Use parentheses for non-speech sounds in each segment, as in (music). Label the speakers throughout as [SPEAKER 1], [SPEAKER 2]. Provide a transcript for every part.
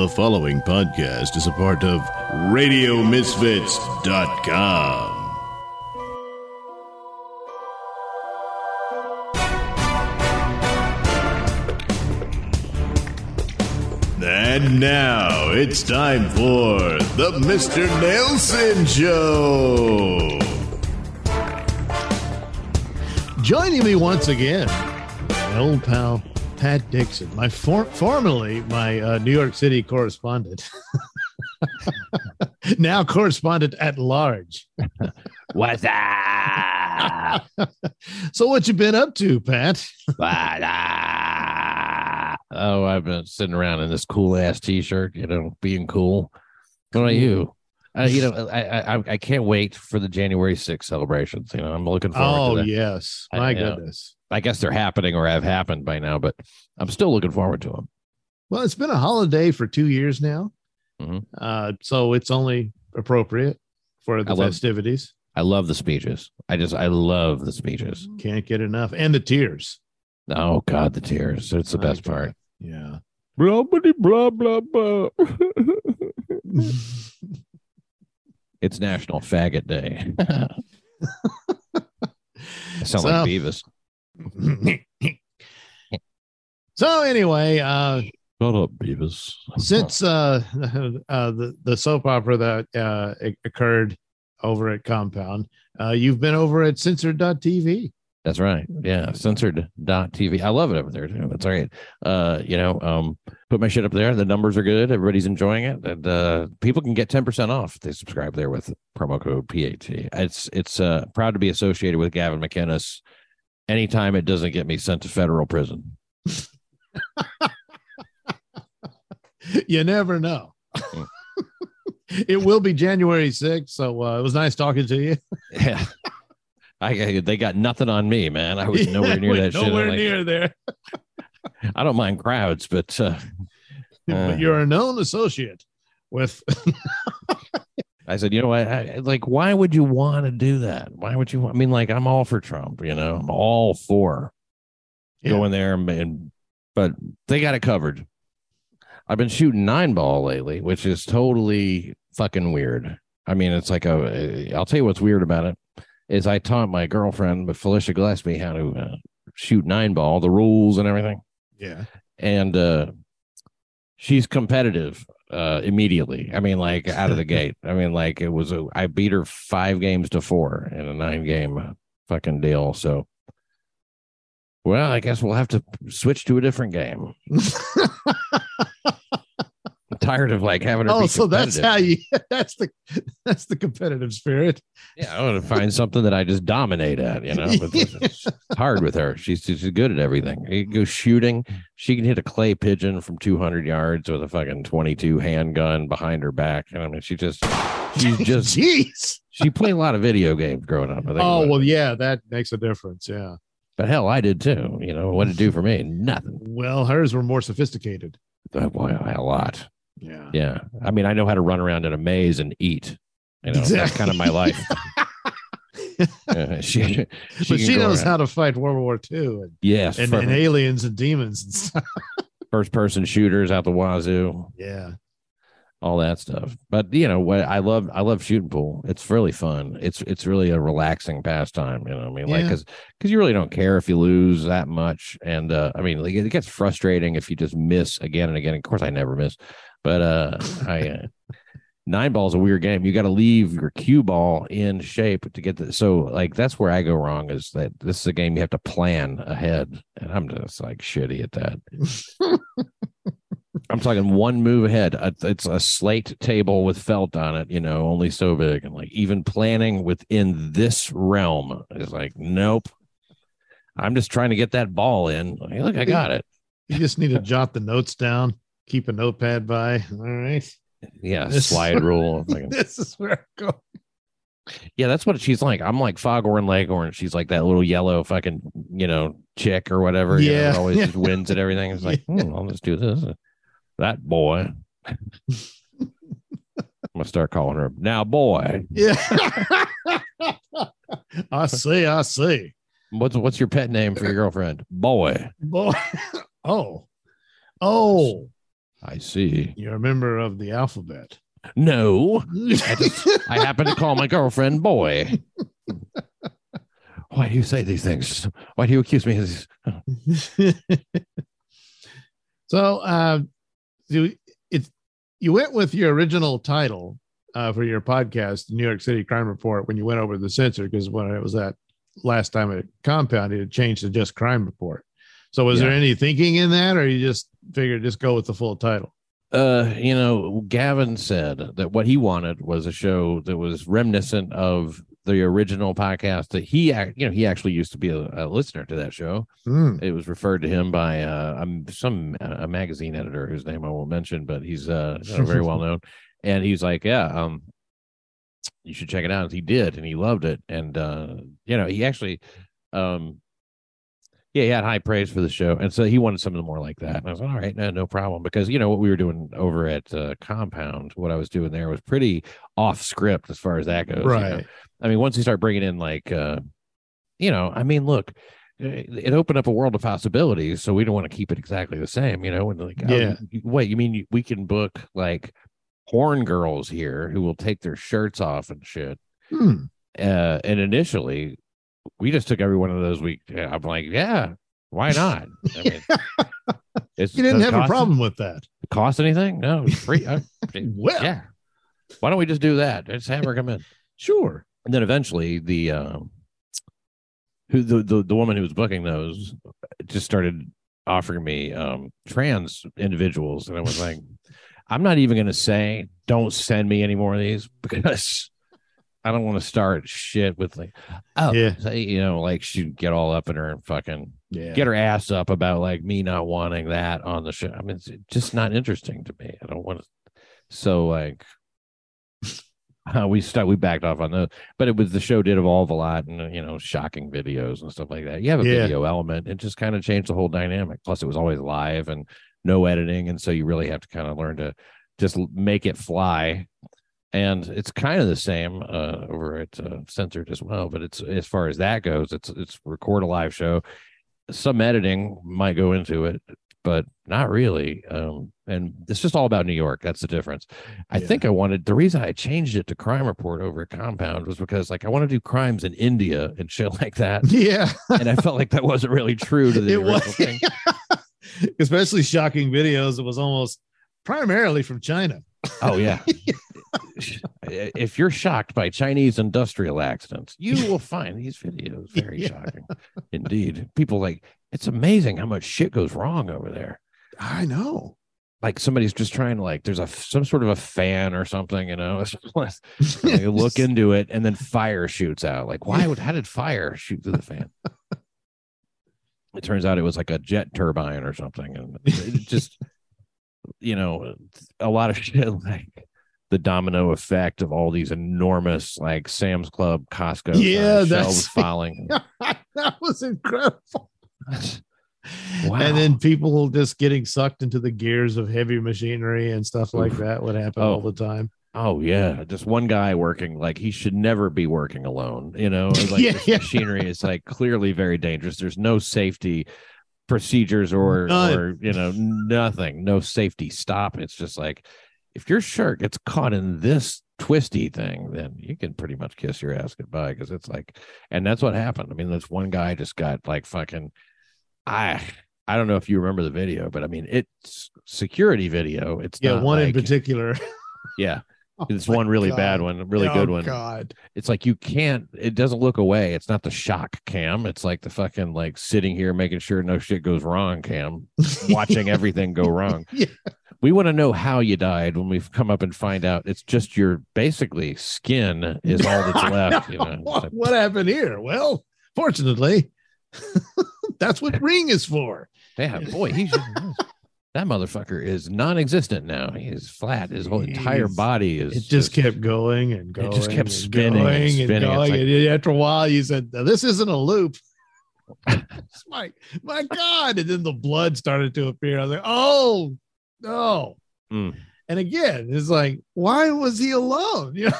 [SPEAKER 1] The following podcast is a part of RadioMisfits.com. And now it's time for the Mr. Nailsin Show.
[SPEAKER 2] Joining me once again, my old pal Pat Dixon, my for- formerly my uh, New York City correspondent, (laughs) now correspondent at large.
[SPEAKER 3] What's up? (laughs)
[SPEAKER 2] So, what you been up to, Pat?
[SPEAKER 3] What up? Oh, I've been sitting around in this cool ass t-shirt, you know, being cool. What about you? Uh, you know, I, I I can't wait for the January 6th celebrations. You know, I'm looking forward
[SPEAKER 2] Oh
[SPEAKER 3] to that.
[SPEAKER 2] yes,
[SPEAKER 3] I
[SPEAKER 2] my
[SPEAKER 3] know. I guess they're happening or have happened by now, but I'm still looking forward to them.
[SPEAKER 2] Well, it's been a holiday for two years now,
[SPEAKER 3] Mhm.
[SPEAKER 2] uh, so it's only appropriate for the
[SPEAKER 3] I love-
[SPEAKER 2] festivities.
[SPEAKER 3] I love the speeches. I just I love the speeches.
[SPEAKER 2] Can't get enough, and the tears.
[SPEAKER 3] Oh God, the tears. It's the best
[SPEAKER 2] God.
[SPEAKER 3] part.
[SPEAKER 2] Yeah.
[SPEAKER 3] Blah blah blah blah. (laughs) it's National Faggot Day. (laughs) I sound
[SPEAKER 2] So-
[SPEAKER 3] like Beavis.
[SPEAKER 2] So anyway, uh,
[SPEAKER 3] Shut up, Beavis.
[SPEAKER 2] since uh, (laughs) uh, the the soap opera that uh, occurred over at Compound, uh, you've been over at Censored.tv.
[SPEAKER 3] That's right. Yeah. Censored.tv. I love it over there too. That's all right. Uh, you know, um, put my shit up there. The numbers are good. Everybody's enjoying it. And uh people can get 10% off if they subscribe there with promo code PAT. It's it's uh proud to be associated with Gavin McInnes anytime it doesn't get me sent to federal prison.
[SPEAKER 2] you never know. (laughs) It will be January 6th. So uh, it was nice talking to you.
[SPEAKER 3] Yeah. I they got nothing on me, man. I was nowhere near that shit. I'm
[SPEAKER 2] Nowhere
[SPEAKER 3] like,
[SPEAKER 2] near there. (laughs)
[SPEAKER 3] I don't mind crowds, but uh,
[SPEAKER 2] but you're a known associate with. (laughs)
[SPEAKER 3] I said, you know what? I, like, why would you want to do that? Why would you? want- I mean, like, I'm all for Trump. You know, I'm all for
[SPEAKER 2] Yeah.
[SPEAKER 3] going there, and, and but they got it covered. I've been shooting nine ball lately, which is totally fucking weird. I mean, it's like a. I'll tell you what's weird about it is I taught my girlfriend, but Felicia Gillespie, how to uh, shoot nine ball, the rules and everything
[SPEAKER 2] yeah.
[SPEAKER 3] and uh she's competitive uh immediately. I mean like out of the gate. I mean like it was a, i beat her five games to four in a nine game fucking deal. So well i guess we'll have to switch to a different game (laughs) tired of like having her
[SPEAKER 2] Oh, so that's how you. (laughs) That's the that's the competitive spirit.
[SPEAKER 3] yeah i want to find something that i just dominate at you know it's, (laughs) hard with her she's she's good at everything you can go shooting she can hit a clay pigeon from 200 yards with a fucking 22 handgun behind her back and i mean she just she's (laughs) just
[SPEAKER 2] Jeez.
[SPEAKER 3] she played a lot of video games growing up
[SPEAKER 2] Oh
[SPEAKER 3] about it.
[SPEAKER 2] well, yeah, that makes a difference. Yeah.
[SPEAKER 3] but hell i did too you know what did it do for me nothing
[SPEAKER 2] Well, hers were more sophisticated.
[SPEAKER 3] Uh, Boy, a lot
[SPEAKER 2] Yeah.
[SPEAKER 3] yeah i mean i know how to run around in a maze and eat you know that's kind of my life (laughs) she, she
[SPEAKER 2] but she knows
[SPEAKER 3] around.
[SPEAKER 2] how to fight World War II and,
[SPEAKER 3] yes
[SPEAKER 2] and, and aliens and demons and stuff. (laughs)
[SPEAKER 3] first person shooters out the wazoo
[SPEAKER 2] Yeah.
[SPEAKER 3] all that stuff. But you know what? I love I love shooting pool. It's really fun. It's it's really a relaxing pastime. You know, what I mean, like because because you really don't care if you lose that much. And uh, I mean, like, it gets frustrating if you just miss again and again. Of course, I never miss, but uh, I. Uh, Nine ball is a weird game. You got to leave your cue ball in shape to get the. So, like, that's where I go wrong. Is that this is a game you have to plan ahead, and I'm just like shitty at that. (laughs) I'm talking one move ahead. Uh, It's a slate table with felt on it, you know, only so big. And like even planning within this realm is like, nope. I'm just trying to get that ball in. Like, look, I got it.
[SPEAKER 2] You just need to (laughs) jot the notes down. Keep a notepad by. All right.
[SPEAKER 3] Yeah,
[SPEAKER 2] This-
[SPEAKER 3] slide rule. (laughs)
[SPEAKER 2] This is where I go.
[SPEAKER 3] yeah, that's what she's like. I'm like Foghorn Leghorn. She's like that little yellow fucking, you know, chick or whatever. you know,
[SPEAKER 2] Yeah.
[SPEAKER 3] always just (laughs) wins at everything. It's like,
[SPEAKER 2] Yeah.
[SPEAKER 3] hmm, I'll just do this. That boy. I'm gonna start calling her now, boy.
[SPEAKER 2] Yeah. (laughs) I see. I see.
[SPEAKER 3] What's what's your pet name for your girlfriend? Boy.
[SPEAKER 2] Boy. Oh. Oh.
[SPEAKER 3] I see.
[SPEAKER 2] You're a member of the alphabet.
[SPEAKER 3] No, I, just, I (laughs) happen to call my girlfriend boy. Why do you say these things? Why do you accuse me of these? (laughs)
[SPEAKER 2] so, uh, you it's you went with your original title uh, for your podcast, New York City Crime Report, when you went over the censor, because when it was that last time at Compound, it changed to just Crime Report. So, was
[SPEAKER 3] Yeah.
[SPEAKER 2] there any thinking in that, or you just figured just go with the full title?
[SPEAKER 3] Uh, you know, Gavin said that what he wanted was a show that was reminiscent of the original podcast that he, you know, he actually used to be a, a listener to that show.
[SPEAKER 2] Hmm.
[SPEAKER 3] It was referred to him by uh, some uh, a magazine editor whose name I won't mention, but he's uh, very (laughs) well known. And he's like, yeah, um, you should check it out. And he did, and he loved it. And uh, you know, he actually, um, yeah, he had high praise for the show, and so he wanted something more like that. And I was like, all right, no, no problem, because you know what we were doing over at uh, Compound, what I was doing there was pretty off script as far as that goes. you know?
[SPEAKER 2] Right.
[SPEAKER 3] I mean, once you start bringing in like, uh, you know, I mean, look, it it opened up a world of possibilities. So we don't want to keep it exactly the same, you know. And like,
[SPEAKER 2] Yeah.
[SPEAKER 3] wait, you mean we can book like porn girls here who will take their shirts off and shit?
[SPEAKER 2] Hmm.
[SPEAKER 3] Uh, and initially, we just took every one of those. We, I'm like, yeah, why (laughs) not? I mean, (laughs)
[SPEAKER 2] You didn't have a problem with that.
[SPEAKER 3] Cost anything? No, it's free. I- (laughs)
[SPEAKER 2] Well,
[SPEAKER 3] yeah. Why don't we just do that? Just have her come in.
[SPEAKER 2] sure.
[SPEAKER 3] and then eventually the um who the, the the woman who was booking those just started offering me um trans individuals and i was like i'm not even going to say don't send me any more of these because i don't want to start shit with like oh
[SPEAKER 2] Yeah.
[SPEAKER 3] say, you know like she'd get all up in her and fucking
[SPEAKER 2] Yeah.
[SPEAKER 3] get her ass up about like me not wanting that on the show i mean it's just not interesting to me i don't want to so like uh, (laughs) we st- we backed off on those, but it was the show did evolve a lot, and uh, you know, shocking videos and stuff like that. You have a
[SPEAKER 2] Yeah.
[SPEAKER 3] video element, it just kind of changed the whole dynamic. Plus, it was always live and no editing, and so you really have to kind of learn to just make it fly. And it's kind of the same uh, over at uh, Censored as well, but it's as far as that goes, it's it's record a live show. Some editing might go into it, but not really. Um, and it's just all about New York. That's the difference. I
[SPEAKER 2] Yeah.
[SPEAKER 3] think I wanted the reason I changed it to Crime Report over at Compound was because like I want to do crimes in India and shit (laughs) like that,
[SPEAKER 2] Yeah.
[SPEAKER 3] and I felt like that wasn't really true to (laughs) the
[SPEAKER 2] it
[SPEAKER 3] original
[SPEAKER 2] was.
[SPEAKER 3] thing. (laughs)
[SPEAKER 2] Especially shocking videos. It was almost primarily from China.
[SPEAKER 3] Oh yeah. (laughs) if you're shocked by Chinese industrial accidents, you will find these videos (laughs) very
[SPEAKER 2] Yeah.
[SPEAKER 3] shocking. Indeed, people like it's amazing how much shit goes wrong over there.
[SPEAKER 2] I know.
[SPEAKER 3] like somebody's just trying to like there's a some sort of a fan or something you know (laughs) they look into it and then fire shoots out like why would how did fire shoot through the fan it turns out it was like a jet turbine or something and it just you know a lot of shit like the domino effect of all these enormous like sam's club costco uh,
[SPEAKER 2] Yeah,
[SPEAKER 3] size
[SPEAKER 2] that's-
[SPEAKER 3] shelves (laughs) falling (laughs)
[SPEAKER 2] that was incredible.
[SPEAKER 3] Wow. (laughs)
[SPEAKER 2] And then people just getting sucked into the gears of heavy machinery and stuff like
[SPEAKER 3] Oof.
[SPEAKER 2] that would happen
[SPEAKER 3] Oh.
[SPEAKER 2] all the time.
[SPEAKER 3] Oh yeah, just one guy working like he should never be working alone. You know, like
[SPEAKER 2] Yeah,
[SPEAKER 3] this
[SPEAKER 2] yeah.
[SPEAKER 3] machinery is like clearly very dangerous. There's no safety procedures or
[SPEAKER 2] None.
[SPEAKER 3] or you know nothing, no safety stop. It's just like if your shirt gets caught in this twisty thing, then you can pretty much kiss your ass goodbye because it's like, and that's what happened. I mean, this one guy just got like fucking. I I don't know if you remember the video, but I mean it's security video. It's
[SPEAKER 2] Yeah, one in particular. (laughs) (laughs)
[SPEAKER 3] Yeah,
[SPEAKER 2] Oh
[SPEAKER 3] it's one really
[SPEAKER 2] God.
[SPEAKER 3] bad one, really
[SPEAKER 2] Oh,
[SPEAKER 3] good one.
[SPEAKER 2] God.
[SPEAKER 3] It's like you can't. It doesn't look away. It's not the shock cam. It's like the fucking like sitting here making sure no shit goes wrong cam, (laughs) watching everything go wrong.
[SPEAKER 2] Yeah.
[SPEAKER 3] We want to know how you died when we've come up and find out it's just your basically skin is all that's (laughs) left. You know,
[SPEAKER 2] what, what happened here? Well, fortunately, (laughs) that's what ring is for.
[SPEAKER 3] yeah, boy, he's that motherfucker is non-existent now. He is flat. His whole entire
[SPEAKER 2] Jeez.
[SPEAKER 3] body is.
[SPEAKER 2] It just kept going and going.
[SPEAKER 3] It just kept
[SPEAKER 2] and
[SPEAKER 3] spinning and
[SPEAKER 2] going
[SPEAKER 3] spinning. It's
[SPEAKER 2] going.
[SPEAKER 3] like-
[SPEAKER 2] and after a while, you said, "This isn't a loop." (laughs) It's my my God! And then the blood started to appear. I was like, "Oh no!"
[SPEAKER 3] Mm.
[SPEAKER 2] And again, it's like, why was he alone? (laughs) You know,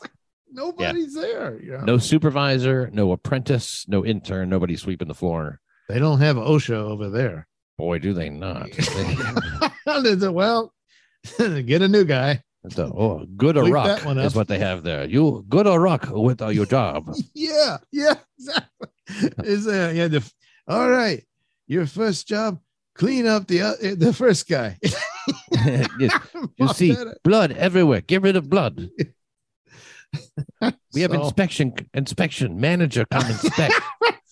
[SPEAKER 2] like, nobody's there. You know?
[SPEAKER 3] no supervisor, no apprentice, no intern, nobody sweeping the floor.
[SPEAKER 2] they don't have OSHA over there.
[SPEAKER 3] Boy, do they not. (laughs) (laughs)
[SPEAKER 2] well, get a new guy.
[SPEAKER 3] The- oh, good
[SPEAKER 2] Bleep rock
[SPEAKER 3] is what they have there. You good or rock with uh, your job.
[SPEAKER 2] Yeah, yeah, exactly. Is uh, yeah. The, all right, your first job, clean up the uh, the first guy. (laughs) (laughs)
[SPEAKER 3] yes. You see blood everywhere. Get rid of blood. (laughs) We have
[SPEAKER 2] So-
[SPEAKER 3] inspection inspection manager come inspect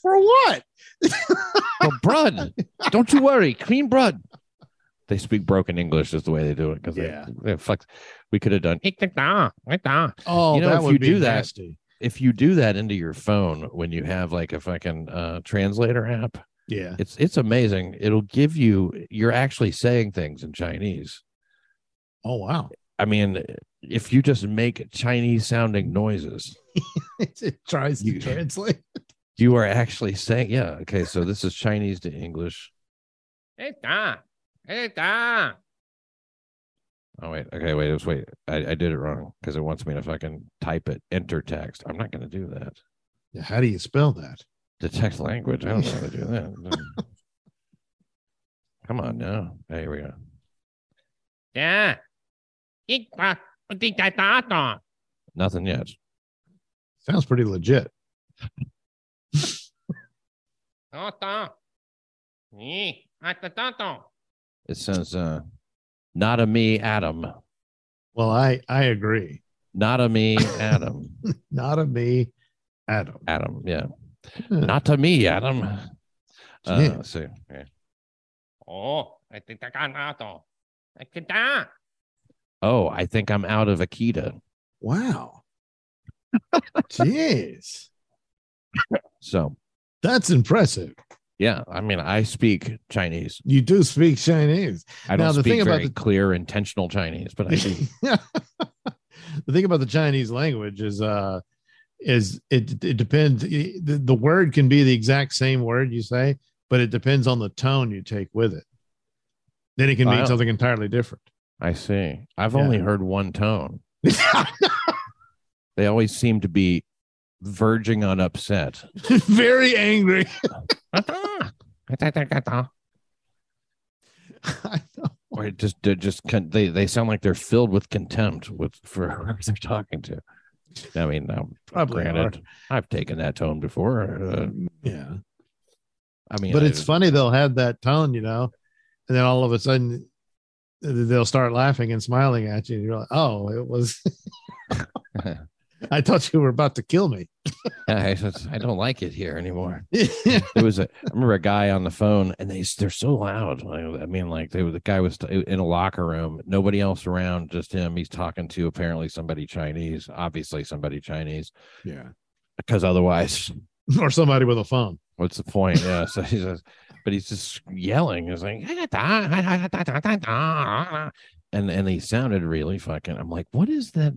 [SPEAKER 2] for what?
[SPEAKER 3] for blood. Don't you worry, clean blood. They speak broken English is the way they do it because
[SPEAKER 2] Yeah.
[SPEAKER 3] they, they fuck. We could have done
[SPEAKER 2] Oh,
[SPEAKER 3] You know,
[SPEAKER 2] that
[SPEAKER 3] if
[SPEAKER 2] would
[SPEAKER 3] you
[SPEAKER 2] be
[SPEAKER 3] do that-
[SPEAKER 2] nasty.
[SPEAKER 3] if you do that into your phone when you have like a fucking uh, translator app.
[SPEAKER 2] Yeah.
[SPEAKER 3] It's it's amazing. It'll give you you're actually saying things in Chinese.
[SPEAKER 2] Oh wow.
[SPEAKER 3] I mean, if you just make Chinese sounding noises, (laughs)
[SPEAKER 2] it tries to
[SPEAKER 3] You-
[SPEAKER 2] translate. (laughs)
[SPEAKER 3] you are actually saying, yeah, okay, so this is Chinese to English. Oh wait, okay, wait, just wait. I, I did it wrong because it wants me to fucking type it, enter text. I'm not gonna do that.
[SPEAKER 2] Yeah, How do you spell that?
[SPEAKER 3] Detect language. I don't know how to do (laughs) that. Come on now. Hey, here we go.
[SPEAKER 4] Yeah.
[SPEAKER 3] Nothing yet.
[SPEAKER 2] Sounds pretty legit.
[SPEAKER 3] It says uh not a me, Adam.
[SPEAKER 2] Well, I I agree.
[SPEAKER 3] Not a me, (laughs) Adam.
[SPEAKER 2] Not a me, Adam.
[SPEAKER 3] Adam, yeah.
[SPEAKER 2] Hmm.
[SPEAKER 3] Not to me, Adam. Uh, let's see. Yeah.
[SPEAKER 4] Oh, I think I got. I can die.
[SPEAKER 3] Oh, I think I'm out of Akita.
[SPEAKER 2] Wow. (laughs) Jeez.
[SPEAKER 3] So
[SPEAKER 2] That's impressive.
[SPEAKER 3] yeah, I mean, I speak Chinese.
[SPEAKER 2] You do speak Chinese.
[SPEAKER 3] I
[SPEAKER 2] Now,
[SPEAKER 3] don't
[SPEAKER 2] the
[SPEAKER 3] speak
[SPEAKER 2] thing about
[SPEAKER 3] very
[SPEAKER 2] the-
[SPEAKER 3] clear, intentional Chinese, but I do. (laughs)
[SPEAKER 2] the thing about the Chinese language is uh is it it depends the, the word can be the exact same word you say, but it depends on the tone you take with it. Then it can mean something entirely different.
[SPEAKER 3] I see. I've
[SPEAKER 2] Yeah.
[SPEAKER 3] only heard one tone. (laughs) They always seem to be verging on upset. (laughs)
[SPEAKER 2] Very angry. (laughs)
[SPEAKER 3] Or it just just they they sound like they're filled with contempt with for whoever they're talking to. I mean,
[SPEAKER 2] Probably
[SPEAKER 3] granted, I've taken that tone before. Uh,
[SPEAKER 2] Yeah.
[SPEAKER 3] I mean,
[SPEAKER 2] but
[SPEAKER 3] I-
[SPEAKER 2] it's funny they'll have that tone, you know, and then all of a sudden they'll start laughing and smiling at you, and you're like, "Oh, it was." (laughs) I thought you were about to kill me.
[SPEAKER 3] I, I don't like it here anymore. (laughs) There was a I remember a guy on the phone, and they they're so loud. I mean, like they were the guy was in a locker room, nobody else around, just him. He's talking to apparently somebody Chinese, obviously somebody Chinese,
[SPEAKER 2] yeah,
[SPEAKER 3] because otherwise, (laughs)
[SPEAKER 2] or somebody with a phone.
[SPEAKER 3] what's the point? Yeah. So he says, but he's just yelling. He's like, ah, and and he sounded really fucking. I'm like, what is that?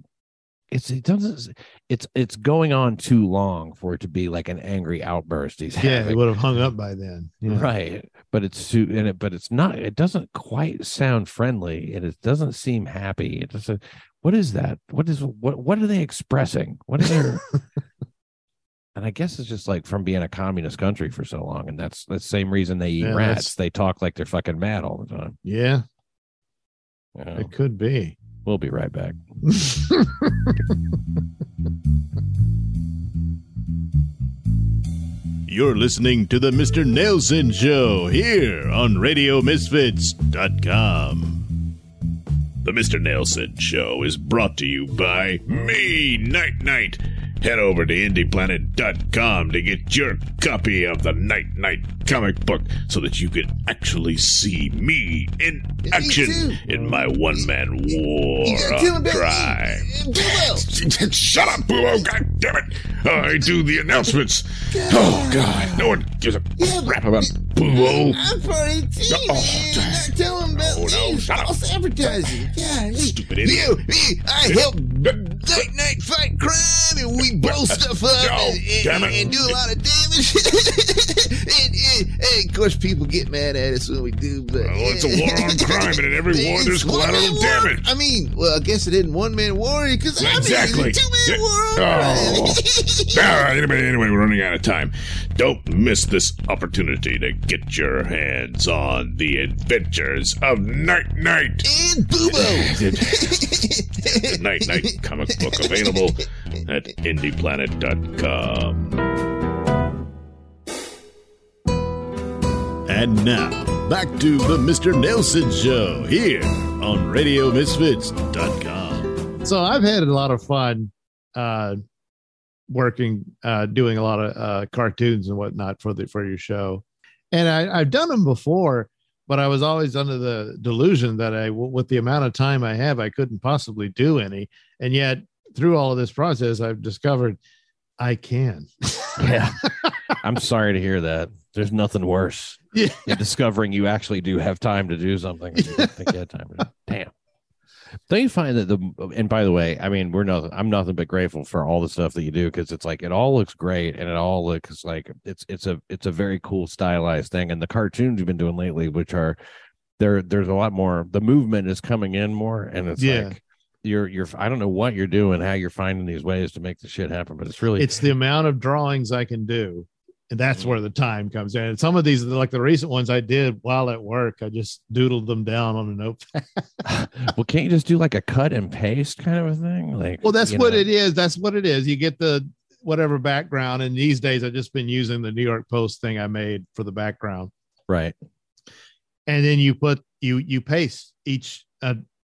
[SPEAKER 3] It's it doesn't. It's it's going on too long for it to be like an angry outburst. He's
[SPEAKER 2] Yeah,
[SPEAKER 3] having.
[SPEAKER 2] they would have hung up by then. Yeah.
[SPEAKER 3] right but it's too and it but it's not it doesn't quite sound friendly and it doesn't seem happy it doesn't what is that what is what what are they expressing what is are they (laughs) and i guess it's just like from being a communist country for so long and that's the same reason they eat
[SPEAKER 2] Yeah,
[SPEAKER 3] rats
[SPEAKER 2] that's-
[SPEAKER 3] they talk like they're fucking mad all the time
[SPEAKER 2] Yeah,
[SPEAKER 3] you know?
[SPEAKER 2] it could be.
[SPEAKER 3] We'll be right back
[SPEAKER 1] You're listening to the Mr. Nailsin Show here on RadioMisfits.com. The Mr. Nailsin Show is brought to you by me, Night Night. Head over to IndiePlanet.com to get your copy of the Night Night comic book so that you can actually see me in action in my one man war on crime. (laughs) Shut up, Boo! God damn it! I do the announcements. Oh God, no one gives a crap about
[SPEAKER 5] I'm part 18.
[SPEAKER 1] Oh, damn.
[SPEAKER 5] Not tell him about oh,
[SPEAKER 1] No, no,
[SPEAKER 5] me.
[SPEAKER 1] shut up.
[SPEAKER 5] False advertising. God,
[SPEAKER 1] Stupid idiot.
[SPEAKER 5] You, me, I help night night fight crime, and we blow (laughs) stuff up
[SPEAKER 1] Oh,
[SPEAKER 5] and, and, and do a lot of damage. (laughs) and, and, and course, people get mad at us when we do, but
[SPEAKER 1] Well, it's a war on crime, and in every (laughs) war, there's collateral damage.
[SPEAKER 5] I mean, well, I guess it isn't one man war because
[SPEAKER 1] Exactly.
[SPEAKER 5] I mean, two man war
[SPEAKER 1] Oh. All right, anyway, anyway, we're running out of time. Don't miss this opportunity to get your hands on the adventures of Night Night.
[SPEAKER 5] and Boobo.
[SPEAKER 1] The (laughs) Night Night comic book available at indieplanet.com. And now, back to the Mr. Nailsin Show here on RadioMisfits.com.
[SPEAKER 2] So I've had a lot of fun uh working uh doing a lot of uh cartoons and whatnot for the for your show. And I, I've done them before, but I was always under the delusion that I with the amount of time I have, I couldn't possibly do any. And yet through all of this process, I've discovered I can.
[SPEAKER 3] Yeah. (laughs) I'm sorry to hear that. There's nothing worse
[SPEAKER 2] Yeah.
[SPEAKER 3] than discovering you actually do have time to do something. You didn't think you had time to do. (laughs) Damn. Don't you find that the and by the way, I mean we're nothing I'm nothing but grateful for all the stuff that you do because it's like it all looks great and it all looks like it's it's a it's a very cool stylized thing. And the cartoons you've been doing lately, which are there there's a lot more the movement is coming in more and it's
[SPEAKER 2] Yeah.
[SPEAKER 3] like you're you're I don't know what you're doing, how you're finding these ways to make the shit happen, but it's really
[SPEAKER 2] it's the amount of drawings I can do. And that's
[SPEAKER 3] Mm.
[SPEAKER 2] where the time comes in. And some of these, like the recent ones I did while at work, I just doodled them down on a notepad. (laughs)
[SPEAKER 3] well, can't you just do like a cut and paste kind of a thing? Like,
[SPEAKER 2] Well, that's what
[SPEAKER 3] know,
[SPEAKER 2] it is. That's what it is. You get the whatever background. And these days, I've just been using the New York Post thing I made for the background.
[SPEAKER 3] right?
[SPEAKER 2] And then you put you you paste each uh,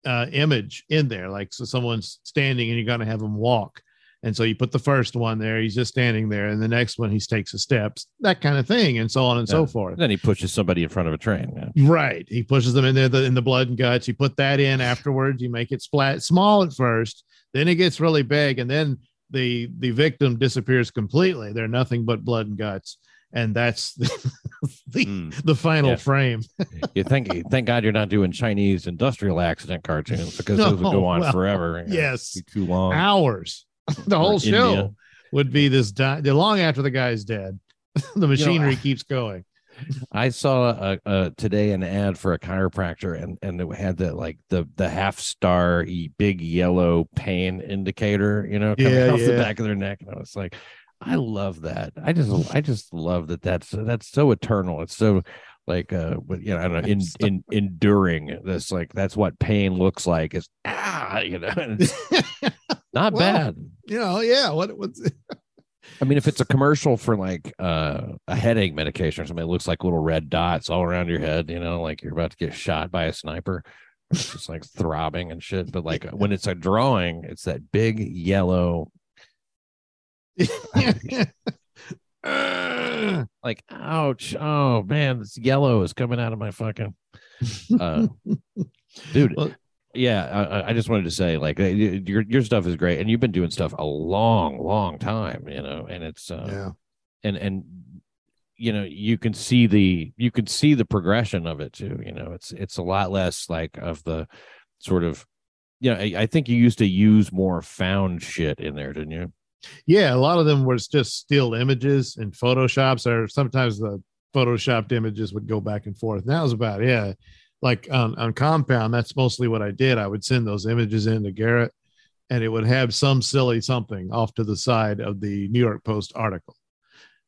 [SPEAKER 2] uh, image in there. Like so, someone's standing and you're going to have them walk. And so you put the first one there. He's just standing there, and the next one he takes a steps, that kind of thing, and so on and so
[SPEAKER 3] Yeah.
[SPEAKER 2] forth.
[SPEAKER 3] Then he pushes somebody in front of a train. yeah.
[SPEAKER 2] Right. He pushes them in there the, in the blood and guts. You put that in (laughs) afterwards. You make it splat small at first, then it gets really big, and then the the victim disappears completely. They're nothing but blood and guts, and that's (laughs) the the,
[SPEAKER 3] Mm.
[SPEAKER 2] the final
[SPEAKER 3] Yeah.
[SPEAKER 2] frame. (laughs)
[SPEAKER 3] You think? Thank God you're not doing Chinese industrial accident cartoons because those would go on
[SPEAKER 2] well,
[SPEAKER 3] forever.
[SPEAKER 2] yes.
[SPEAKER 3] too long.
[SPEAKER 2] Hours. (laughs) The whole show
[SPEAKER 3] India.
[SPEAKER 2] would be this di- long after the guy's dead. (laughs) the machinery keeps going.
[SPEAKER 3] I saw uh uh today an ad for a chiropractor, and and it had the like the the half star big yellow pain indicator, you know, coming
[SPEAKER 2] Yeah,
[SPEAKER 3] off the back of their neck, and I was like, I love that. I just I just love that. That's that's so eternal. It's so like uh you know I don't know in, in enduring this like that's what pain looks like is ah you know (laughs) not
[SPEAKER 2] Well,
[SPEAKER 3] bad
[SPEAKER 2] you know, yeah. What what's (laughs)
[SPEAKER 3] I mean, if it's a commercial for like uh, a headache medication or something, it looks like little red dots all around your head, you know, like you're about to get shot by a sniper. It's just like throbbing and shit. But like when it's a drawing, it's that big yellow, (laughs) like, ouch. Oh man, this yellow is coming out of my fucking uh, (laughs) dude.
[SPEAKER 2] Well-
[SPEAKER 3] yeah, I- I, just wanted to say, like, uh, your your stuff is great, and you've been doing stuff a long, long time, you know, and it's uh,
[SPEAKER 2] yeah.
[SPEAKER 3] and and you know you can see the you can see the progression of it too you know it's it's a lot less like of the sort of you know I, I think you used to use more found shit in there didn't you
[SPEAKER 2] Yeah, a lot of them was just still images and photoshops, or sometimes the photoshopped images would go back and forth. And that was about yeah. Like on, on compound, that's mostly what I did. I would send those images in to Garrett, and it would have some silly something off to the side of the New York Post article.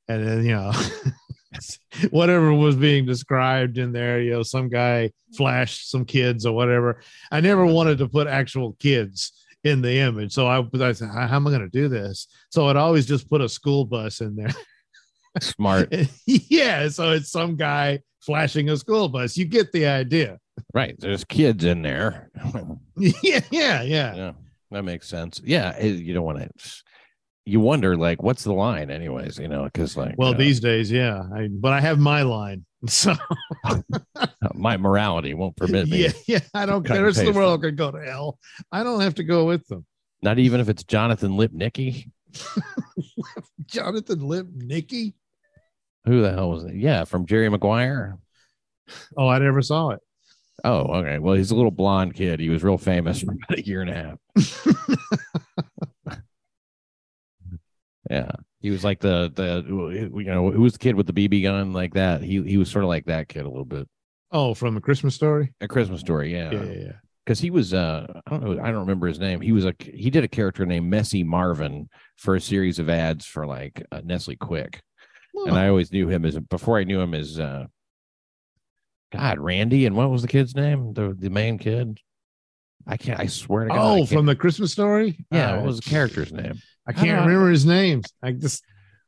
[SPEAKER 2] And then, you know, (laughs) whatever was being described in there, you know, some guy flashed some kids or whatever. I never wanted to put actual kids in the image. So I, I said, how am I going to do this? So I'd always just put a school bus in there.
[SPEAKER 3] smart (laughs)
[SPEAKER 2] yeah. So it's some guy flashing a school bus. You get the idea.
[SPEAKER 3] right there's kids in there (laughs)
[SPEAKER 2] yeah. Yeah. Yeah.
[SPEAKER 3] yeah that makes sense yeah it- you don't want to you wonder like what's the line anyways you know because like
[SPEAKER 2] Well,
[SPEAKER 3] uh,
[SPEAKER 2] these days, yeah. I, but I have my line. (laughs) So (laughs)
[SPEAKER 3] my morality won't permit me
[SPEAKER 2] yeah, yeah. I don't care. The rest of the world could go to hell. I don't have to go with them.
[SPEAKER 3] not even if it's jonathan lipnicki
[SPEAKER 2] Jonathan Lipnicki.
[SPEAKER 3] Who the hell was it yeah from jerry maguire
[SPEAKER 2] Oh, I never saw it.
[SPEAKER 3] Oh, okay. Well, he's a little blonde kid. He was real famous for (laughs) about a year and a half. yeah. He was like the the you know who was the kid with the BB gun like that. He he was sort of like that kid a little bit.
[SPEAKER 2] Oh, from the Christmas story.
[SPEAKER 3] A Christmas story, yeah.
[SPEAKER 2] Yeah, yeah, yeah.
[SPEAKER 3] because he was uh I don't know I don't remember his name. He was a he did a character named Messy Marvin for a series of ads for like uh, Nestle Quik, and I always knew him as before I knew him as uh God Randy and what was the kid's name the the main kid. I can't. I swear to God.
[SPEAKER 2] Oh, from the Christmas story.
[SPEAKER 3] yeah.
[SPEAKER 2] Uh,
[SPEAKER 3] what was the character's name?
[SPEAKER 2] I
[SPEAKER 3] I
[SPEAKER 2] can't
[SPEAKER 3] know.
[SPEAKER 2] remember his names. I just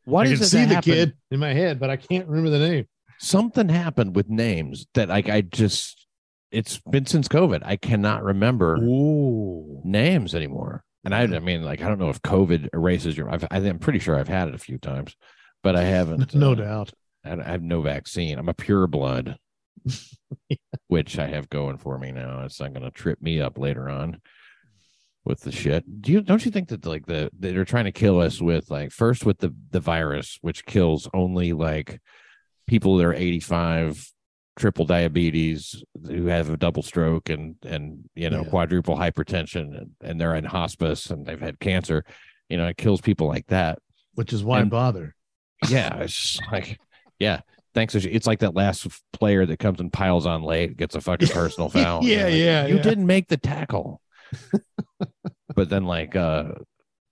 [SPEAKER 3] What
[SPEAKER 2] I
[SPEAKER 3] is
[SPEAKER 2] can see the
[SPEAKER 3] happened?
[SPEAKER 2] kid in my head, but I can't remember the name.
[SPEAKER 3] Something happened with names that like I just. It's been since COVID. I cannot remember.
[SPEAKER 2] Ooh.
[SPEAKER 3] names anymore. And I, I mean, like, I don't know if COVID erases your. I've, I'm pretty sure I've had it a few times, but I haven't. (laughs)
[SPEAKER 2] No
[SPEAKER 3] uh,
[SPEAKER 2] doubt.
[SPEAKER 3] I, I have no vaccine. I'm a pure blood, (laughs) which I have going for me now. It's not going to trip me up later on with the shit. Do you don't you think that like the they're trying to kill us with like first with the the virus, which kills only like people that are 85 triple diabetes who have a double stroke and and you know
[SPEAKER 2] Yeah.
[SPEAKER 3] quadruple hypertension and, and they're in hospice and they've had cancer you know it kills people like that
[SPEAKER 2] Which is why
[SPEAKER 3] And-
[SPEAKER 2] bother.
[SPEAKER 3] Yeah it's just like yeah thanks it's like that last player that comes and piles on late gets a fucking (laughs) personal foul
[SPEAKER 2] Yeah,
[SPEAKER 3] like,
[SPEAKER 2] yeah,
[SPEAKER 3] you
[SPEAKER 2] yeah.
[SPEAKER 3] didn't make the tackle (laughs) but then like uh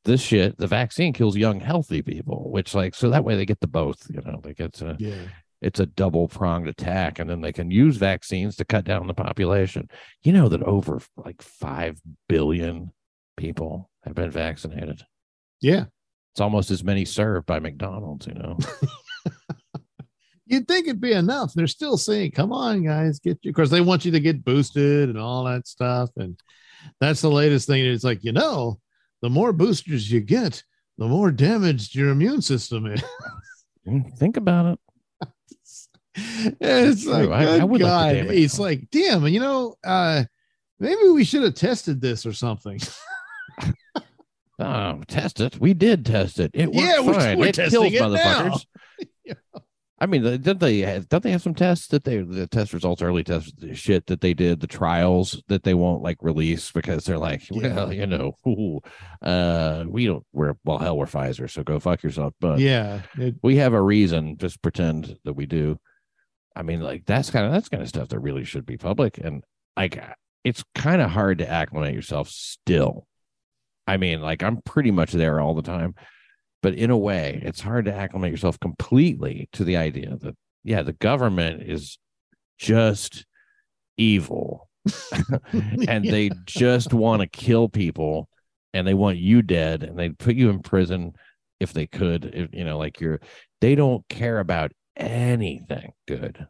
[SPEAKER 3] this shit the vaccine kills young healthy people which like so that way they get the both you know they get a,
[SPEAKER 2] Yeah.
[SPEAKER 3] it's a double pronged attack and then they can use vaccines to cut down the population you know that over like 5 billion people have been vaccinated
[SPEAKER 2] Yeah.
[SPEAKER 3] It's almost as many served by mcdonald's you know (laughs)
[SPEAKER 2] You'd think it'd be enough. They're still saying, come on, guys, get you because they want you to get boosted and all that stuff. And that's the latest thing. It's like, you know, the more boosters you get, the more damaged your immune system is.
[SPEAKER 3] Think about it (laughs)
[SPEAKER 2] it's
[SPEAKER 3] True.
[SPEAKER 2] like,
[SPEAKER 3] I- I
[SPEAKER 2] good
[SPEAKER 3] would
[SPEAKER 2] God.
[SPEAKER 3] damage
[SPEAKER 2] it's like, damn, you know, uh, maybe we should have tested this or something. (laughs)
[SPEAKER 3] oh test it we did test it it worked
[SPEAKER 2] Yeah, we're-
[SPEAKER 3] fine
[SPEAKER 2] we're
[SPEAKER 3] it kills
[SPEAKER 2] it
[SPEAKER 3] motherfuckers (laughs) I mean, don't they have, don't they have some tests that they the test results, early test shit that they did, the trials that they won't like release because they're like, (laughs)
[SPEAKER 2] Yeah.
[SPEAKER 3] well, you know, ooh, uh, we don't, we're well, hell, we're Pfizer, so go fuck yourself. But
[SPEAKER 2] yeah. it-
[SPEAKER 3] we have a reason, just pretend that we do. I mean, like that's kind of that's kind of stuff that really should be public, and like it's kind of hard to acclimate yourself still. I mean, like I'm pretty much there all the time, but in a way, it's hard to acclimate yourself completely to the idea that yeah, the government is just evil (laughs) and (laughs)
[SPEAKER 2] Yeah.
[SPEAKER 3] they just want to kill people and they want you dead and they'd put you in prison if they could if, you know like you're they don't care about anything good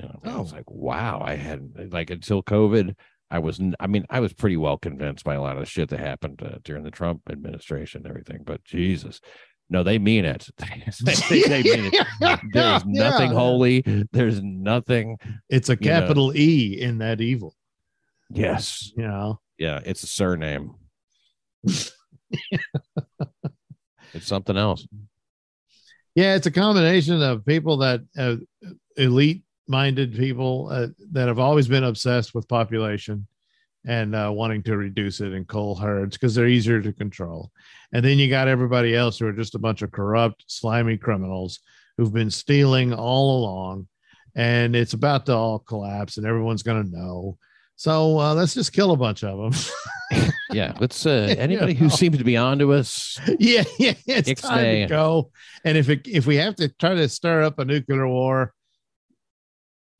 [SPEAKER 3] you know, I was
[SPEAKER 2] Oh.
[SPEAKER 3] like wow i had like until covid i was, I mean i was pretty well convinced by a lot of the shit that happened uh, during the trump administration and everything but jesus no they mean it (laughs) (laughs) they, they mean it there's nothing
[SPEAKER 2] Yeah.
[SPEAKER 3] holy there's nothing
[SPEAKER 2] It's a
[SPEAKER 3] you know.
[SPEAKER 2] capital E in that evil.
[SPEAKER 3] yes
[SPEAKER 2] You know,
[SPEAKER 3] Yeah, it's a surname. (laughs) it's something else.
[SPEAKER 2] yeah, it's a combination of people that uh, elite minded people uh, that have always been obsessed with population and uh, wanting to reduce it in coal herds because they're easier to control. And then you got everybody else who are just a bunch of corrupt, slimy criminals who've been stealing all along. And it's about to all collapse, and everyone's going to know. So uh, let's just kill a bunch of them. (laughs)
[SPEAKER 3] Yeah, let's uh (laughs) anybody who seems to be onto us. (laughs)
[SPEAKER 2] yeah, yeah, it's time to go. And if it if we have to try to stir up a nuclear war,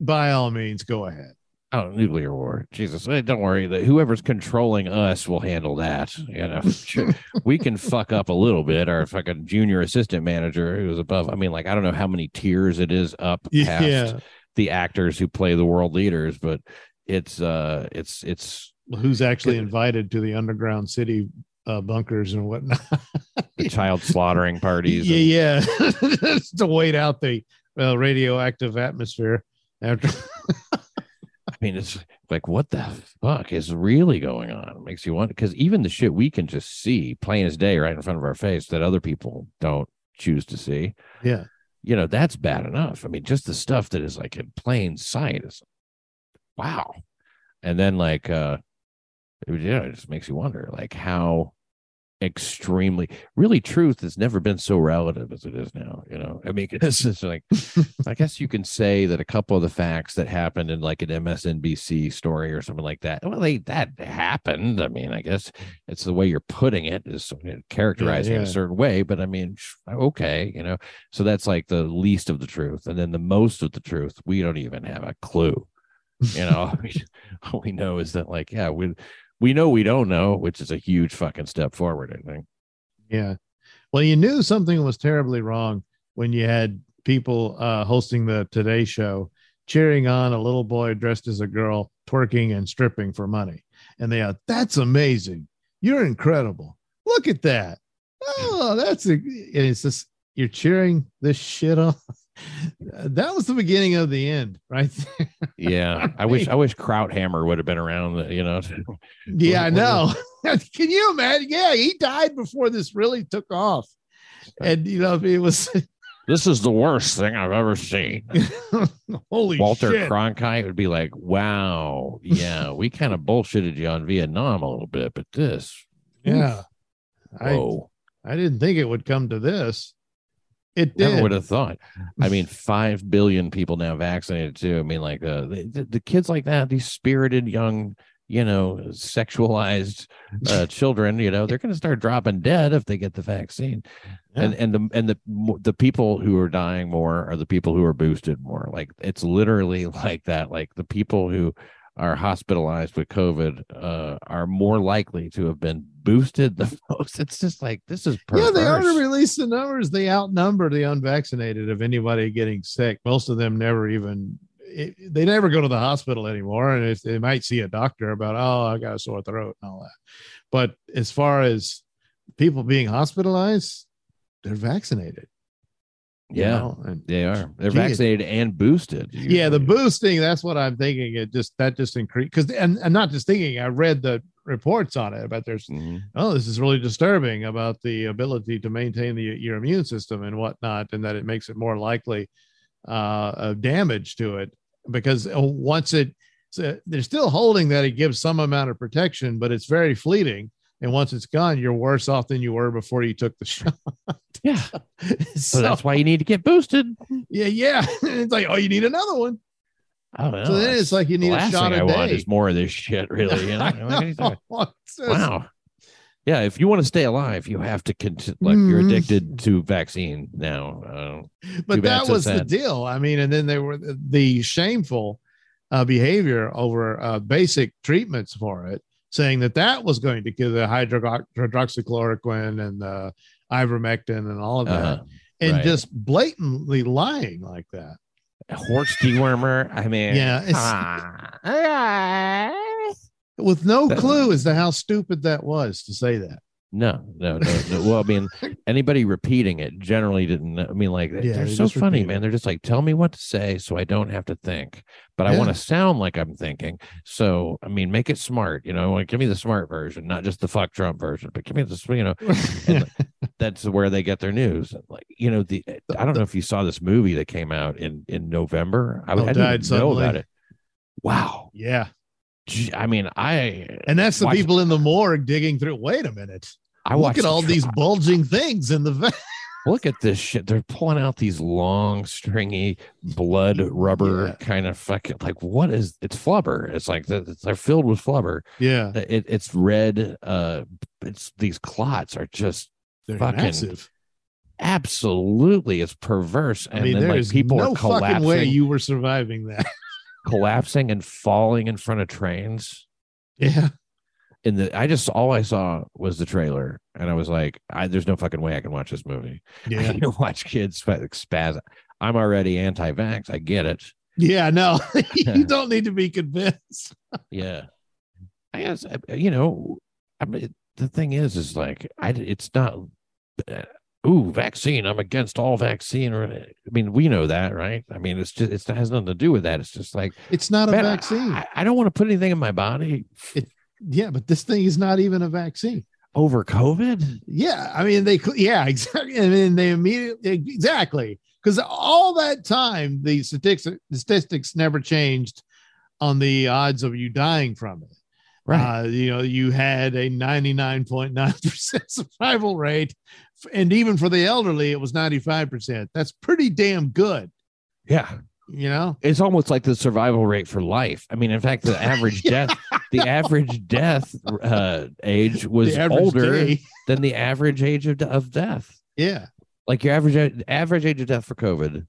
[SPEAKER 2] by all means, go ahead.
[SPEAKER 3] Oh, nuclear war. Jesus. Don't worry. That whoever's controlling us will handle that. You know, (laughs) we can fuck up a little bit. Our fucking junior assistant manager who's above. I mean, like, I don't know how many tiers it is up past
[SPEAKER 2] Yeah,
[SPEAKER 3] the actors who play the world leaders, but it's uh it's it's
[SPEAKER 2] who's actually invited to the underground city uh, bunkers and whatnot? (laughs)
[SPEAKER 3] the child slaughtering parties. (laughs) and-
[SPEAKER 2] yeah, yeah, just to wait out the uh, radioactive atmosphere after. (laughs)
[SPEAKER 3] I mean, it's like, what the fuck is really going on? It makes you wonder because even the shit we can just see plain as day right in front of our face that other people don't choose to see,
[SPEAKER 2] yeah,
[SPEAKER 3] you know, that's bad enough. I mean, just the stuff that is like in plain sight is wow. And then, like, uh, it, yeah, it just makes you wonder, like, how extremely really truth has never been so relative as it is now you know? I mean (laughs) it's just like (laughs) i guess you can say that a couple of the facts that happened in like an msnbc story or something like that well they that happened. I mean i guess it's the way you're putting it is characterizing it
[SPEAKER 2] yeah.
[SPEAKER 3] a certain way but i mean okay you know? So that's like the least of the truth and then the most of the truth we don't even have a clue you know? (laughs) All we know is that like yeah we we know we don't know which is a huge fucking step forward i think
[SPEAKER 2] Yeah. Well, you knew something was terribly wrong when you had people uh, hosting the Today Show cheering on a little boy dressed as a girl twerking and stripping for money. And they are, that's amazing. You're incredible. Look at that. Oh, that's a, and it's just, you're cheering this shit on. That was the beginning of the end, right?
[SPEAKER 3] yeah (laughs) i wish i wish krauthammer would have been around uh, you know (laughs)
[SPEAKER 2] yeah, I know. (laughs) Can you imagine? Yeah, he died before this really took off. Uh, and, you know, it was,
[SPEAKER 3] this is the worst thing i've ever seen
[SPEAKER 2] holy
[SPEAKER 3] walter
[SPEAKER 2] shit.
[SPEAKER 3] cronkite would be like wow yeah we kind of bullshitted you on vietnam a little bit but this
[SPEAKER 2] Yeah. I,
[SPEAKER 3] whoa
[SPEAKER 2] I didn't think it would come to this. It
[SPEAKER 3] Never would have thought. I mean, (laughs) five billion people now vaccinated too. I mean, like uh, the, the, kids like that, these spirited young, you know, sexualized uh, (laughs) children. You know, they're going to start dropping dead if they get the vaccine. And and the and the the people who are dying more are the people who are boosted more. Like it's literally (laughs) like that. Like the people who are hospitalized with COVID uh, are more likely to have been boosted the (laughs) most. It's just like this is perverse.
[SPEAKER 2] yeah, they already released the numbers. They outnumber the unvaccinated of anybody getting sick. Most of them never even it, they never go to the hospital anymore. And they might see a doctor about, oh, I got a sore throat and all that. But as far as people being hospitalized, they're vaccinated.
[SPEAKER 3] Yeah.
[SPEAKER 2] know, and
[SPEAKER 3] They are. They're
[SPEAKER 2] Gee,
[SPEAKER 3] vaccinated and boosted.
[SPEAKER 2] yeah the boosting that's what i'm thinking it just that just increased because and i'm not just thinking i read the reports on it about there's
[SPEAKER 3] Mhm.
[SPEAKER 2] oh this is really disturbing about the ability to maintain the your immune system and whatnot and that it makes it more likely uh of damage to it because uh, once it so they're still holding that it gives some amount of protection but it's very fleeting and once it's gone you're worse off than you were before you took the shot (laughs)
[SPEAKER 3] Yeah.
[SPEAKER 2] so,
[SPEAKER 3] So that's why you need to get boosted.
[SPEAKER 2] yeah yeah (laughs) it's like oh you need another one
[SPEAKER 3] I don't know.
[SPEAKER 2] so then it's like you need a shot
[SPEAKER 3] I
[SPEAKER 2] day
[SPEAKER 3] want is more of this shit, (laughs) really. You know?
[SPEAKER 2] I
[SPEAKER 3] Like, what are you talking-
[SPEAKER 2] know.
[SPEAKER 3] Wow. Yeah, if you want to stay alive, you have to continue. Like you're
[SPEAKER 2] Mhm.
[SPEAKER 3] addicted to vaccine now. Uh,
[SPEAKER 2] but that
[SPEAKER 3] so
[SPEAKER 2] was the deal. I mean, and then they were the, the shameful uh, behavior over uh, basic treatments for it, saying that that was going to give the hydro- hydroxychloroquine and the ivermectin and all of that,
[SPEAKER 3] uh,
[SPEAKER 2] and
[SPEAKER 3] right.
[SPEAKER 2] just blatantly lying like that.
[SPEAKER 3] horse dewormer. I mean,
[SPEAKER 2] Yeah,
[SPEAKER 3] ah.
[SPEAKER 2] With no clue as to how stupid that was to say that.
[SPEAKER 3] No, no, no, no. Well, I mean, (laughs) anybody repeating it generally didn't. I mean, like
[SPEAKER 2] Yeah,
[SPEAKER 3] they're so funny,
[SPEAKER 2] it.
[SPEAKER 3] man. They're just like, tell me what to say so I don't have to think, but I want to sound like I'm thinking. So, I mean, make it smart. You know, like give me the smart version, not just the fuck Trump version, but give me the You know, (laughs) that's where they get their news. Like, you know, the eh, I don't know if you saw this movie that came out in in November. I,
[SPEAKER 2] Oh,
[SPEAKER 3] I didn't know about it. Wow.
[SPEAKER 2] yeah,
[SPEAKER 3] I mean, I
[SPEAKER 2] and that's the
[SPEAKER 3] Watch-
[SPEAKER 2] people in the morgue digging through. Wait a minute.
[SPEAKER 3] I
[SPEAKER 2] Look at all these bulging things in the
[SPEAKER 3] Look at this shit. They're pulling out these long, stringy, blood rubber
[SPEAKER 2] Yeah.
[SPEAKER 3] kind of fucking like what is it's flubber. It's like they're filled with flubber.
[SPEAKER 2] yeah,
[SPEAKER 3] It, it's red. Uh, it's these clots are just
[SPEAKER 2] they're
[SPEAKER 3] fucking
[SPEAKER 2] massive.
[SPEAKER 3] absolutely it's perverse. And
[SPEAKER 2] I mean,
[SPEAKER 3] then like people
[SPEAKER 2] no
[SPEAKER 3] are
[SPEAKER 2] fucking way you were surviving that.
[SPEAKER 3] Collapsing and falling in front of trains.
[SPEAKER 2] yeah,
[SPEAKER 3] In the, I just all I saw was the trailer, and I was like, I, "There's no fucking way I can watch this movie." (laughs) I
[SPEAKER 2] yeah,
[SPEAKER 3] can't watch kids spaz. I'm already anti-vax. I get it.
[SPEAKER 2] yeah. No, (laughs) you (laughs) don't need to be convinced.
[SPEAKER 3] Yeah. I guess uh, you know. I mean, the thing is, is like I. It's not. Ooh, vaccine. I'm against all vaccine. Or I mean, we know that, right? I mean, it's just it's, it has nothing to do with that. It's just like
[SPEAKER 2] It's not a
[SPEAKER 3] man,
[SPEAKER 2] vaccine.
[SPEAKER 3] I, I don't want to put anything in my body
[SPEAKER 2] yeah, but this thing is not even a vaccine.
[SPEAKER 3] over COVID.
[SPEAKER 2] Yeah, I mean they. Yeah, (laughs) exactly. And then they immediately exactly because all that time the statistics statistics never changed on the odds of you dying from it. Uh, you know, you had a 99.9% (laughs) survival rate. And even for the elderly, it was 95%. That's pretty damn good,
[SPEAKER 3] yeah.
[SPEAKER 2] you know?
[SPEAKER 3] It's almost like the survival rate for life. I mean, in fact, the average (laughs) death, the average death uh, age was older
[SPEAKER 2] day. (laughs)
[SPEAKER 3] than the average age of, of death.
[SPEAKER 2] Yeah.
[SPEAKER 3] Like your average average age of death for COVID,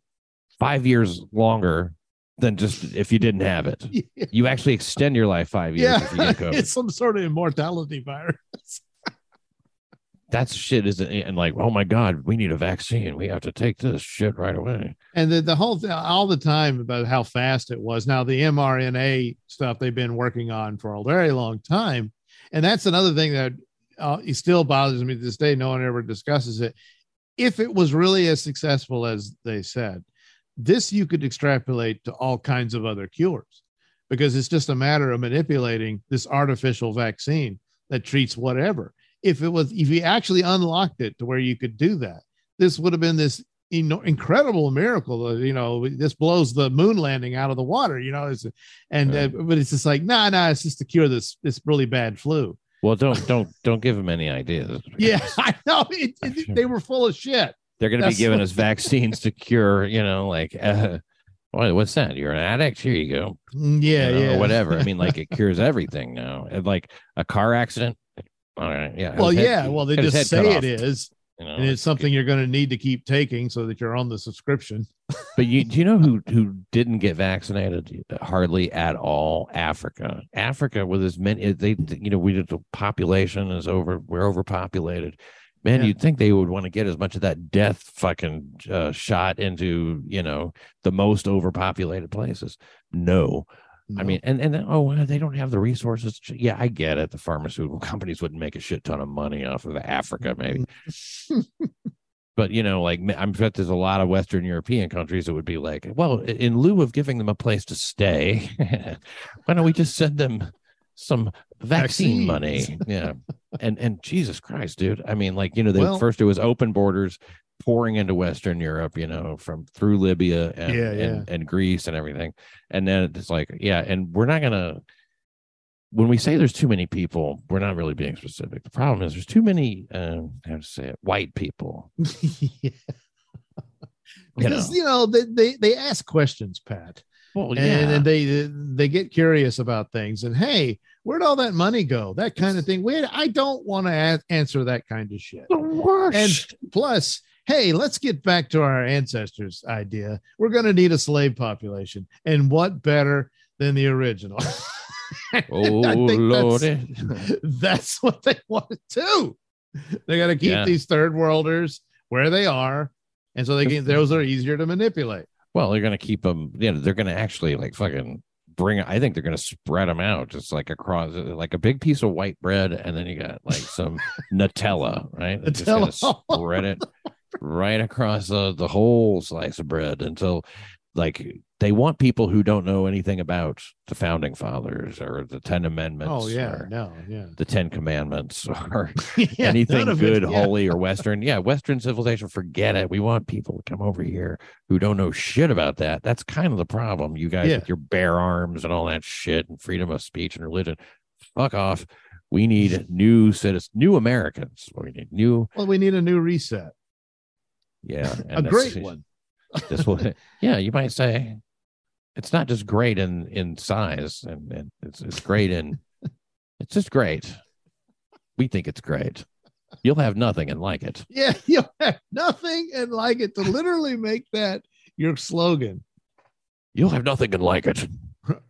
[SPEAKER 3] five years longer than just if you didn't have it. (laughs)
[SPEAKER 2] Yeah.
[SPEAKER 3] You actually extend your life five years if you
[SPEAKER 2] Yeah. (laughs) it's some sort of immortality virus. (laughs)
[SPEAKER 3] That's shit is and like, oh my God, we need a vaccine. We have to take this shit right away.
[SPEAKER 2] And the, the whole thing, all the time about how fast it was. Now, the mRNA stuff they've been working on for a very long time. And that's another thing that uh, it still bothers me to this day. No one ever discusses it. If it was really as successful as they said, this you could extrapolate to all kinds of other cures because it's just a matter of manipulating this artificial vaccine that treats whatever. If it was, if you actually unlocked it to where you could do that, this would have been this incredible miracle. You know, this blows the moon landing out of the water. You know, it's and uh, but it's just like, nah, nah, it's just to cure this this really bad flu.
[SPEAKER 3] Well, don't don't don't give them any ideas. (laughs)
[SPEAKER 2] Yeah, I know. It, it- they were full of shit.
[SPEAKER 3] They're going to be giving us vaccines to cure, you know, like, uh, what, what's that? You're an addict? Here you go.
[SPEAKER 2] Mm, Yeah,
[SPEAKER 3] you know,
[SPEAKER 2] yeah,
[SPEAKER 3] Or whatever. I mean, like, it cures (laughs) everything now. And like a car accident. All right. Yeah.
[SPEAKER 2] Well,
[SPEAKER 3] head-
[SPEAKER 2] yeah. Well, they just say it is,
[SPEAKER 3] you know,
[SPEAKER 2] and it's something you're going to need to keep taking so that you're on the subscription. (laughs)
[SPEAKER 3] But you, do you know who who didn't get vaccinated hardly at all? Africa. Africa with as many they you know we did the population is over we're overpopulated. Man,
[SPEAKER 2] Yeah.
[SPEAKER 3] you'd think they would want to get as much of that death fucking uh, shot into you know the most overpopulated places. No, I mean, and and then, oh, they don't have the resources. Yeah, I get it. The pharmaceutical (laughs) companies wouldn't make a shit ton of money off of Africa, maybe. (laughs) but you know, like I'm bet there's a lot of Western European countries that would be like, well, in lieu of giving them a place to stay, (laughs) why don't we just send them some vaccine
[SPEAKER 2] Vaccines.
[SPEAKER 3] money? Yeah, and and Jesus Christ, dude. I mean, like you know, they,
[SPEAKER 2] Well-
[SPEAKER 3] first it was open borders pouring into Western Europe, you know, from through Libya and
[SPEAKER 2] Yeah, yeah.
[SPEAKER 3] and, and Greece and everything, and then it's like, yeah, and we're not gonna. When we say there's too many people, we're not really being specific. The problem is there's too many, uh, how to say it, white people. (laughs)
[SPEAKER 2] yeah.
[SPEAKER 3] You know.
[SPEAKER 2] Because you know they, they they ask questions, Pat,
[SPEAKER 3] Well,
[SPEAKER 2] and, and they they get curious about things. And hey, where'd all that money go? That kind of thing. Wait, I don't want to a- answer that kind of shit.
[SPEAKER 3] the worst.
[SPEAKER 2] And plus, hey, let's get back to our ancestors' idea. We're going to need a slave population, and what better than the original? (laughs)
[SPEAKER 3] oh
[SPEAKER 2] I
[SPEAKER 3] Lord.
[SPEAKER 2] that's, that's what they want to do. They got to keep
[SPEAKER 3] Yeah.
[SPEAKER 2] these third worlders where they are, and so they can. Those are easier to manipulate.
[SPEAKER 3] Well, they're gonna keep them. You know, they're gonna actually like fucking bring. I think they're gonna spread them out just like across, like a big piece of white bread, and then you got like some (laughs) Nutella, right? They're just
[SPEAKER 2] Nutella.
[SPEAKER 3] spread it right across the the whole slice of bread until like they want people who don't know anything about the founding fathers or the Ten Amendments.
[SPEAKER 2] Oh yeah, no, yeah,
[SPEAKER 3] the Ten Commandments (laughs) or (laughs)
[SPEAKER 2] Yeah,
[SPEAKER 3] anything
[SPEAKER 2] of it,
[SPEAKER 3] good,
[SPEAKER 2] yeah.
[SPEAKER 3] holy, or Western. Yeah, Western civilization, forget it. We want people to come over here who don't know shit about that. That's kind of the problem. You guys
[SPEAKER 2] Yeah.
[SPEAKER 3] with your bare arms and all that shit and freedom of speech and religion. Fuck off. We need new citizens, new Americans. We need new,
[SPEAKER 2] Well, we need a new reset,
[SPEAKER 3] yeah,
[SPEAKER 2] a great one.
[SPEAKER 3] This (laughs) will, yeah, you might say it's not just great in in size, and, and it's it's great in, (laughs) it's just great. We think it's great. You'll have nothing and like it.
[SPEAKER 2] Yeah, (laughs) you'll have nothing and like it to literally make that your slogan.
[SPEAKER 3] You'll have nothing and like it.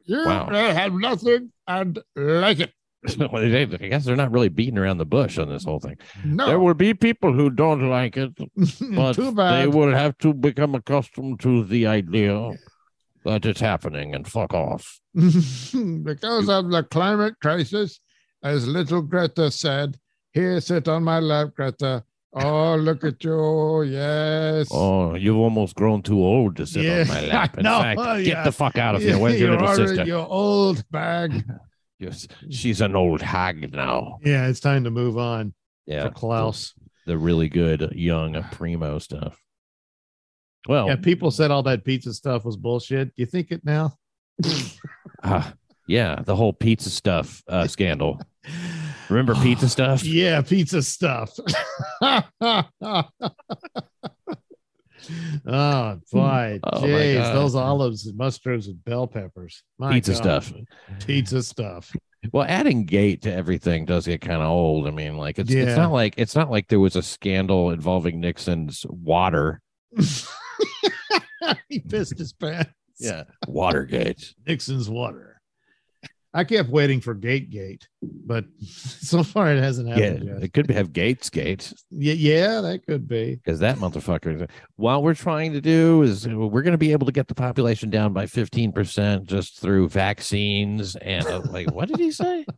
[SPEAKER 2] You
[SPEAKER 3] Wow.
[SPEAKER 2] have nothing and like it. (laughs)
[SPEAKER 3] I guess they're not really beating around the bush on this whole thing.
[SPEAKER 2] No,
[SPEAKER 3] There will be people who don't like it, (laughs) but they will have to become accustomed to the idea that it's happening and fuck off. (laughs)
[SPEAKER 2] because of the climate crisis, as little Greta said, here, sit on my lap, Greta. Oh, look at you. Yes.
[SPEAKER 3] Oh, you've almost grown too old to sit
[SPEAKER 2] Yeah,
[SPEAKER 3] on my lap. In
[SPEAKER 2] know.
[SPEAKER 3] fact,
[SPEAKER 2] Oh,
[SPEAKER 3] get
[SPEAKER 2] yeah.
[SPEAKER 3] the fuck out of here. Where's your little
[SPEAKER 2] already-
[SPEAKER 3] sister?
[SPEAKER 2] Your old bag.
[SPEAKER 3] Yes, she's an old hag now.
[SPEAKER 2] Yeah, it's time to move on
[SPEAKER 3] Yeah,
[SPEAKER 2] for Klaus.
[SPEAKER 3] the really good young primo stuff. Well,
[SPEAKER 2] Yeah, people said all that pizza stuff was bullshit. Do you think it now? (laughs)
[SPEAKER 3] Ah, Yeah, the whole pizza stuff uh, scandal. Remember (laughs) pizza stuff?
[SPEAKER 2] Yeah, pizza stuff. (laughs) oh boy, (laughs)
[SPEAKER 3] Oh, my
[SPEAKER 2] jeez, those olives and mustards and bell peppers. My
[SPEAKER 3] Pizza
[SPEAKER 2] God.
[SPEAKER 3] stuff.
[SPEAKER 2] Pizza stuff.
[SPEAKER 3] Well, adding gate to everything does get kind of old. I mean, like it's
[SPEAKER 2] Yeah.
[SPEAKER 3] it's not like it's not like there was a scandal involving Nixon's water. (laughs)
[SPEAKER 2] he pissed his pants.
[SPEAKER 3] Yeah, Watergate.
[SPEAKER 2] Nixon's water. I kept waiting for Gate Gate, but (laughs) so far it hasn't
[SPEAKER 3] Yeah,
[SPEAKER 2] happened yet.
[SPEAKER 3] it could have Gates Gate
[SPEAKER 2] Yeah, yeah, that could be.
[SPEAKER 3] because that motherfucker. What we're trying to do is we're going to be able to get the population down by fifteen percent just through vaccines and uh, like what did he say? (laughs)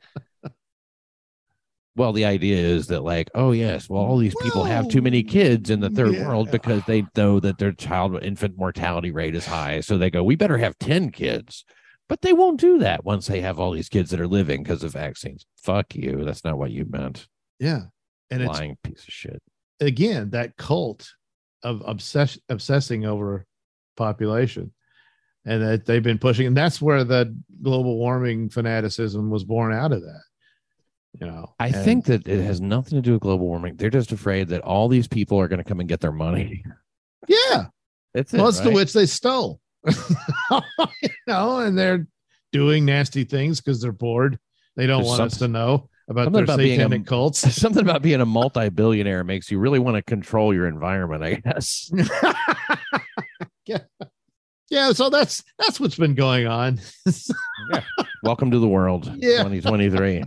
[SPEAKER 3] Well, the idea is that, like, oh yes, well, all these people have too many kids in the third
[SPEAKER 2] Yeah.
[SPEAKER 3] world because they know that their child infant mortality rate is high. So they go, we better have ten kids, but they won't do that once they have all these kids that are living because of vaccines. Fuck you. That's not what you meant.
[SPEAKER 2] Yeah. And it's a
[SPEAKER 3] Lying piece of shit.
[SPEAKER 2] again that cult of obsess- obsessing over population and that they've been pushing and that's where the global warming fanaticism was born out of that you know
[SPEAKER 3] I
[SPEAKER 2] And-
[SPEAKER 3] think that it has nothing to do with global warming. They're just afraid that all these people are going to come and get their money.
[SPEAKER 2] yeah (laughs)
[SPEAKER 3] That's it.
[SPEAKER 2] most of
[SPEAKER 3] right?
[SPEAKER 2] which they stole (laughs) you know and they're doing nasty things because they're bored they don't
[SPEAKER 3] There's
[SPEAKER 2] want us to know about their
[SPEAKER 3] about being a-
[SPEAKER 2] satanic cults (laughs)
[SPEAKER 3] something about being a multi-billionaire makes you really want to control your environment. I guess. (laughs)
[SPEAKER 2] yeah yeah so that's that's what's been going on
[SPEAKER 3] Welcome to the world.
[SPEAKER 2] Yeah.
[SPEAKER 3] 2023.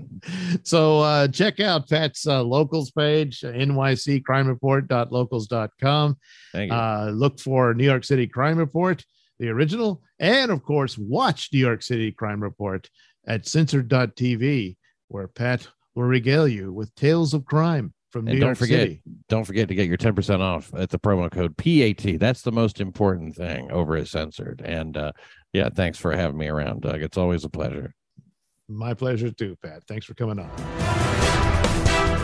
[SPEAKER 2] so uh, check out Pat's uh, locals page, nyccrimereport.locals.com.
[SPEAKER 3] Thank you.
[SPEAKER 2] Uh, look for New York City Crime Report, the original, and of course, watch New York City Crime Report at censored.tv, where Pat will regale you with tales of crime from New
[SPEAKER 3] And don't
[SPEAKER 2] York
[SPEAKER 3] forget-
[SPEAKER 2] City.
[SPEAKER 3] Don't forget to get your 10% off at the promo code PAT. That's the most important thing over at Censored. And uh, yeah, thanks for having me around, Doug. It's always a pleasure.
[SPEAKER 2] My pleasure too, Pat. Thanks for coming on.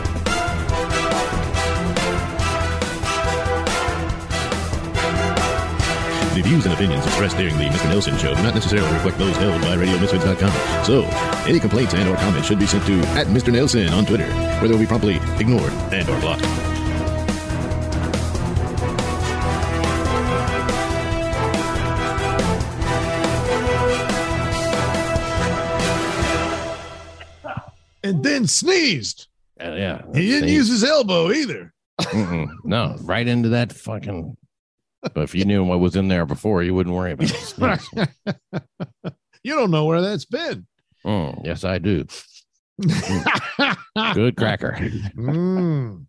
[SPEAKER 1] The views and opinions expressed during the Mr. Nailsin Show do not necessarily reflect those held by RadioMisfits.com. So, any complaints and or comments should be sent to at Mr. Nailsin on Twitter, where they will be promptly ignored and or blocked.
[SPEAKER 2] And then sneezed.
[SPEAKER 3] Uh, yeah.
[SPEAKER 2] He didn't
[SPEAKER 3] see?
[SPEAKER 2] use his elbow either.
[SPEAKER 3] Mm-mm. no, right into that fucking. But if you knew what was in there before, you wouldn't worry about it. (laughs)
[SPEAKER 2] you don't know where that's been.
[SPEAKER 3] Mm, yes, I do. (laughs) Good cracker.
[SPEAKER 2] Mm.